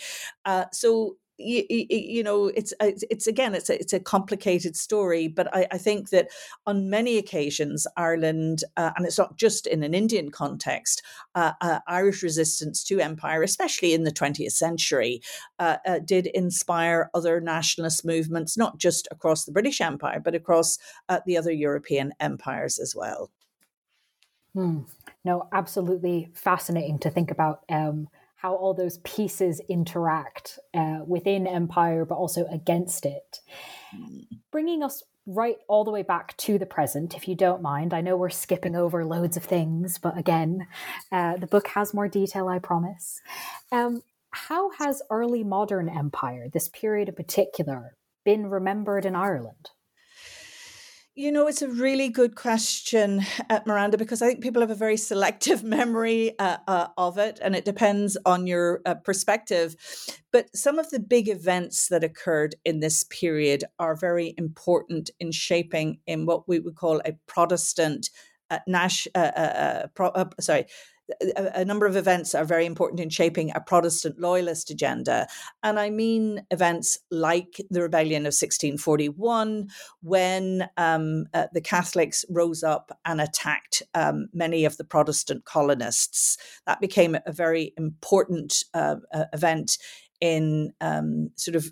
so you, you, know it's it's again it's a, it's a complicated story but I, I think that on many occasions Ireland uh, and it's not just in an Indian context uh, uh, Irish resistance to empire especially in the 20th century uh, uh, did inspire other nationalist movements not just across the British Empire but across uh, the other European empires as well. Hmm. No, absolutely fascinating to think about. Um, how all those pieces interact uh, within empire, but also against it. Bringing us right all the way back to the present, if you don't mind. I know we're skipping over loads of things, but again, uh, the book has more detail, I promise. Um, how has early modern empire, this period in particular, been remembered in Ireland? You know, it's a really good question, uh, Miranda, because I think people have a very selective memory uh, uh, of it, and it depends on your uh, perspective. But some of the big events that occurred in this period are very important in shaping in what we would call a Protestant. Uh, Nash, uh, pro, sorry, a, a, number of events are very important in shaping a Protestant loyalist agenda. And I mean events like the rebellion of 1641, when um, uh, the Catholics rose up and attacked um, many of the Protestant colonists. That became a very important uh, uh, event in um, sort of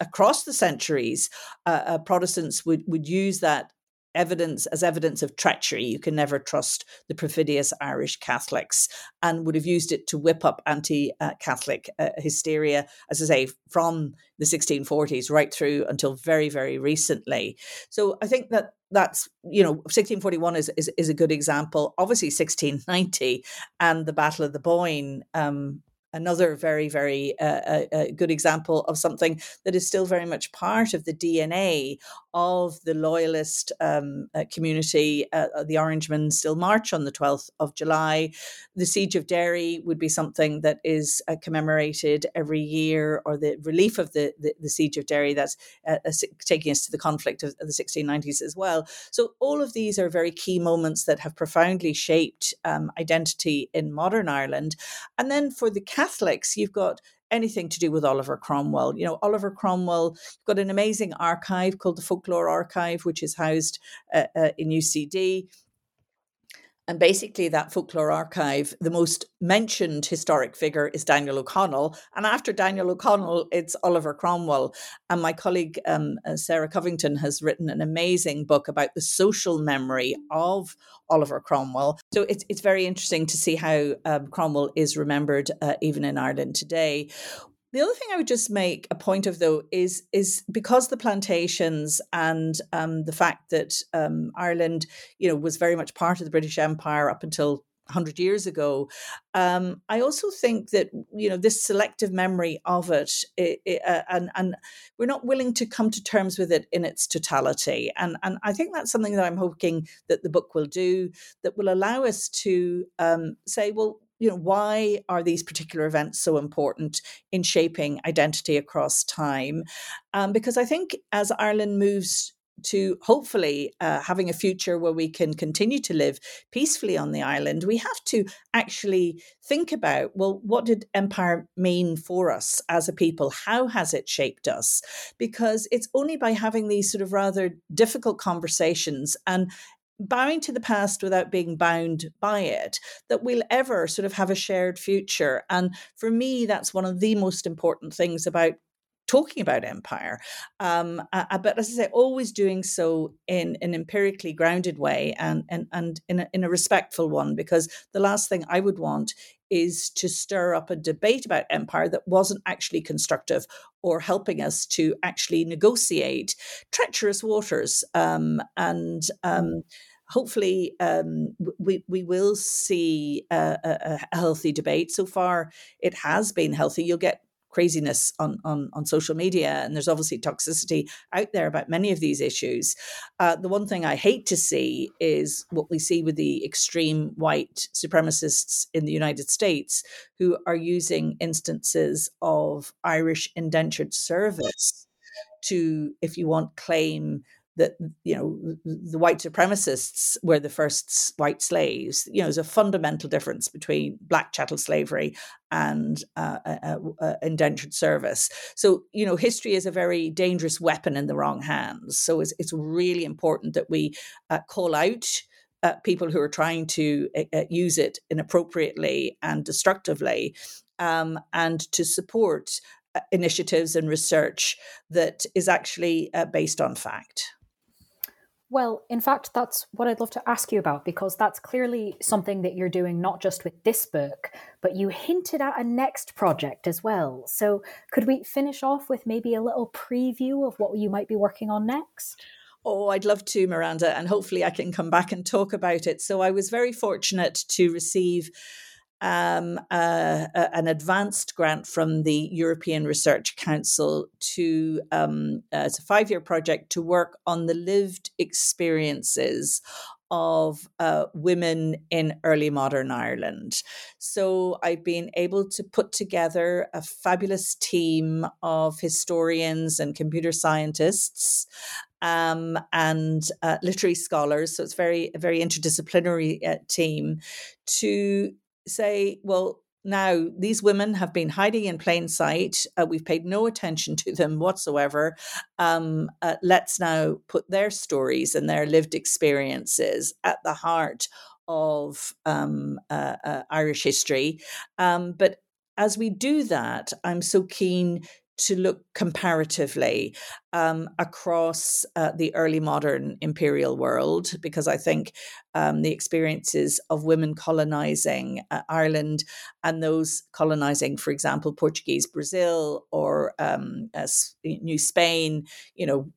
across the centuries, uh, uh, Protestants would, would use that evidence as evidence of treachery. You can never trust the perfidious Irish Catholics, and would have used it to whip up anti-Catholic uh, hysteria, as I say, from the 1640s right through until very, very recently. So I think that that's you know 1641 is, is is a good example. Obviously, 1690 and the Battle of the Boyne um, another very, very uh, uh, uh, good example of something that is still very much part of the DNA of the loyalist um, uh, community. Uh, uh, the Orangemen still march on the 12th of July. The Siege of Derry would be something that is commemorated every year, or the relief of the, the, the Siege of Derry that's taking us to the conflict of, of, the 1690s as well. So, all of these are very key moments that have profoundly shaped um, identity in modern Ireland. And then for the Catholics, you've got anything to do with Oliver Cromwell. You know, Oliver Cromwell got an amazing archive called the Folklore Archive, which is housed uh, uh, in UCD. And basically, that folklore archive, the most mentioned historic figure is Daniel O'Connell. And after Daniel O'Connell, it's Oliver Cromwell. And my colleague um, uh, Sarah Covington has written an amazing book about the social memory of Oliver Cromwell. So it's, it's very interesting to see how um, Cromwell is remembered uh, even in Ireland today. The other thing I would just make a point of, though, is is because the plantations and um, the fact that um, Ireland, you know, was very much part of the British Empire up until 100 years ago. Um, I also think that you know this selective memory of it, it, it uh, and and we're not willing to come to terms with it in its totality. And and I think that's something that I'm hoping that the book will do that will allow us to um, say, well, you know why are these particular events so important in shaping identity across time um, because i think as ireland moves to hopefully uh, having a future where we can continue to live peacefully on the island, we have to actually think about well, what did empire mean for us as a people? How has it shaped us? Because it's only by having these sort of rather difficult conversations and bowing to the past without being bound by it that we'll ever sort of have a shared future. And for me that's one of the most important things about talking about empire. Um, uh, but as i say always doing so in an empirically grounded way and and, and in, a, in a respectful one because the last thing i would want is to stir up a debate about empire that wasn't actually constructive or helping us to actually negotiate treacherous waters. Um, and um, hopefully um, we we will see a, a, a, healthy debate. So far, it has been healthy. You'll get craziness on, on, on social media, and there's obviously toxicity out there about many of these issues. Uh, the one thing I hate to see is what we see with the extreme white supremacists in the United States who are using instances of Irish indentured service to, if you want, claim that you know the white supremacists were the first white slaves. You know, there's a fundamental difference between black chattel slavery and uh, uh, uh, indentured service. So you know, history is a very dangerous weapon in the wrong hands. So it's it's really important that we uh, call out. Uh, people who are trying to uh, use it inappropriately and destructively, um, and to support initiatives and research that is actually based on fact. Well, in fact, that's what I'd love to ask you about because that's clearly something that you're doing not just with this book, but you hinted at a next project as well. So, could we finish off with maybe a little preview of what you might be working on next? Oh, I'd love to, Miranda, and hopefully I can come back and talk about it. So, I was very fortunate to receive um, an advanced grant from the European Research Council to um, uh, it's a five year project to work on the lived experiences of uh, women in early modern Ireland. So I've been able to put together a fabulous team of historians and computer scientists. Um, and uh, literary scholars, so it's very a very interdisciplinary uh, team to say, well, now these women have been hiding in plain sight. Uh, we've paid no attention to them whatsoever. Um, uh, let's now put their stories and their lived experiences at the heart of um, uh, uh Irish history. Um, but as we do that, I'm so keen to look comparatively um, across uh, the early modern imperial world, because I think um, the experiences of women colonizing uh, Ireland and those colonizing, for example, Portuguese Brazil or um, uh, New Spain, you know,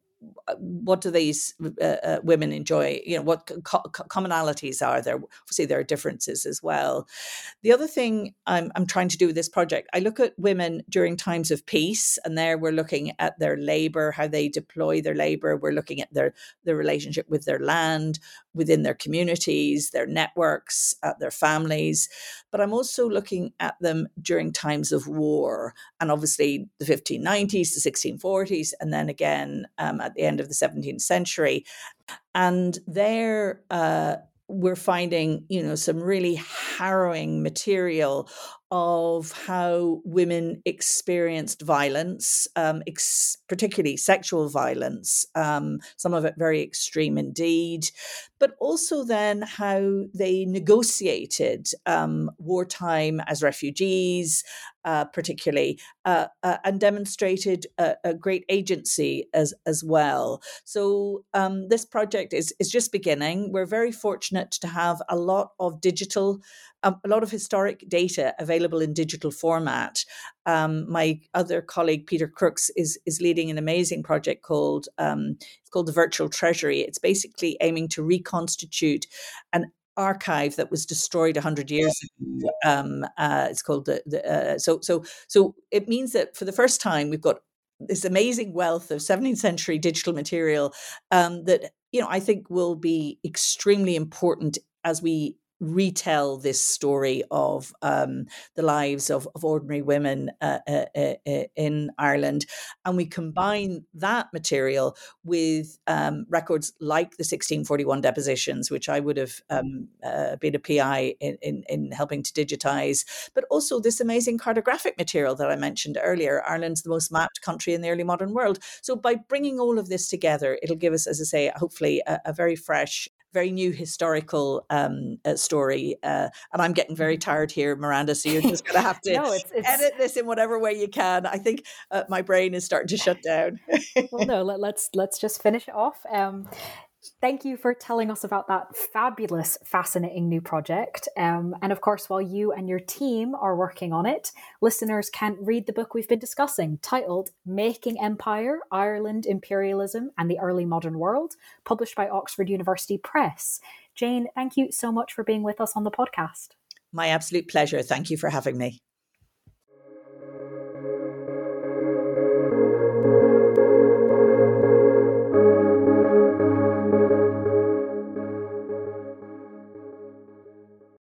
what do these uh, uh, women enjoy? You know, what co- commonalities are there? Obviously, there are differences as well. The other thing I'm, I'm trying to do with this project, I look at women during times of peace, and there we're looking at their labor, how they deploy their labor. We're looking at their their relationship with their land, within their communities, their networks, at their families. But I'm also looking at them during times of war, and obviously the 1590s, the 1640s, and then again um, at the end of the 17th century. And there, uh, we're finding, you know, some really harrowing material of how women experienced violence, um, ex- particularly sexual violence, um, some of it very extreme indeed, but also then how they negotiated um, wartime as refugees, uh, particularly, uh, uh, and demonstrated a, a, great agency as as well. So um, this project is is just beginning. We're very fortunate to have a lot of digital a, a lot of historic data available in digital format. Um, my other colleague Peter Crooks is is leading an amazing project called um, it's called the Virtual Treasury. It's basically aiming to reconstitute an archive that was destroyed 100 years ago um, uh, it's called the, the uh, so so so it means that for the first time we've got this amazing wealth of 17th century digital material um, that you know i think will be extremely important as we retell this story of um, the lives of, of ordinary women uh, uh, uh, uh in Ireland. And we combine that material with um, records like the 1641 depositions, which I would have um, uh, been a PI in, in, in, helping to digitize, but also this amazing cartographic material that I mentioned earlier. Ireland's the most mapped country in the early modern world. So by bringing all of this together, it'll give us, as I say, hopefully a, a very fresh very new historical um, uh, story. Uh, and I'm getting very mm-hmm. tired here, Miranda. So you're just going to have to no, it's, it's... edit this in whatever way you can. I think uh, my brain is starting to shut down. well, no, let, us let's, let's just finish off. Um, thank you for telling us about that fabulous, fascinating new project. Um, and of course, while you and your team are working on it, listeners can read the book we've been discussing titled Making Empire Ireland, Imperialism, and the Early Modern World, published by Oxford University Press. Jane, thank you so much for being with us on the podcast. My absolute pleasure. Thank you for having me.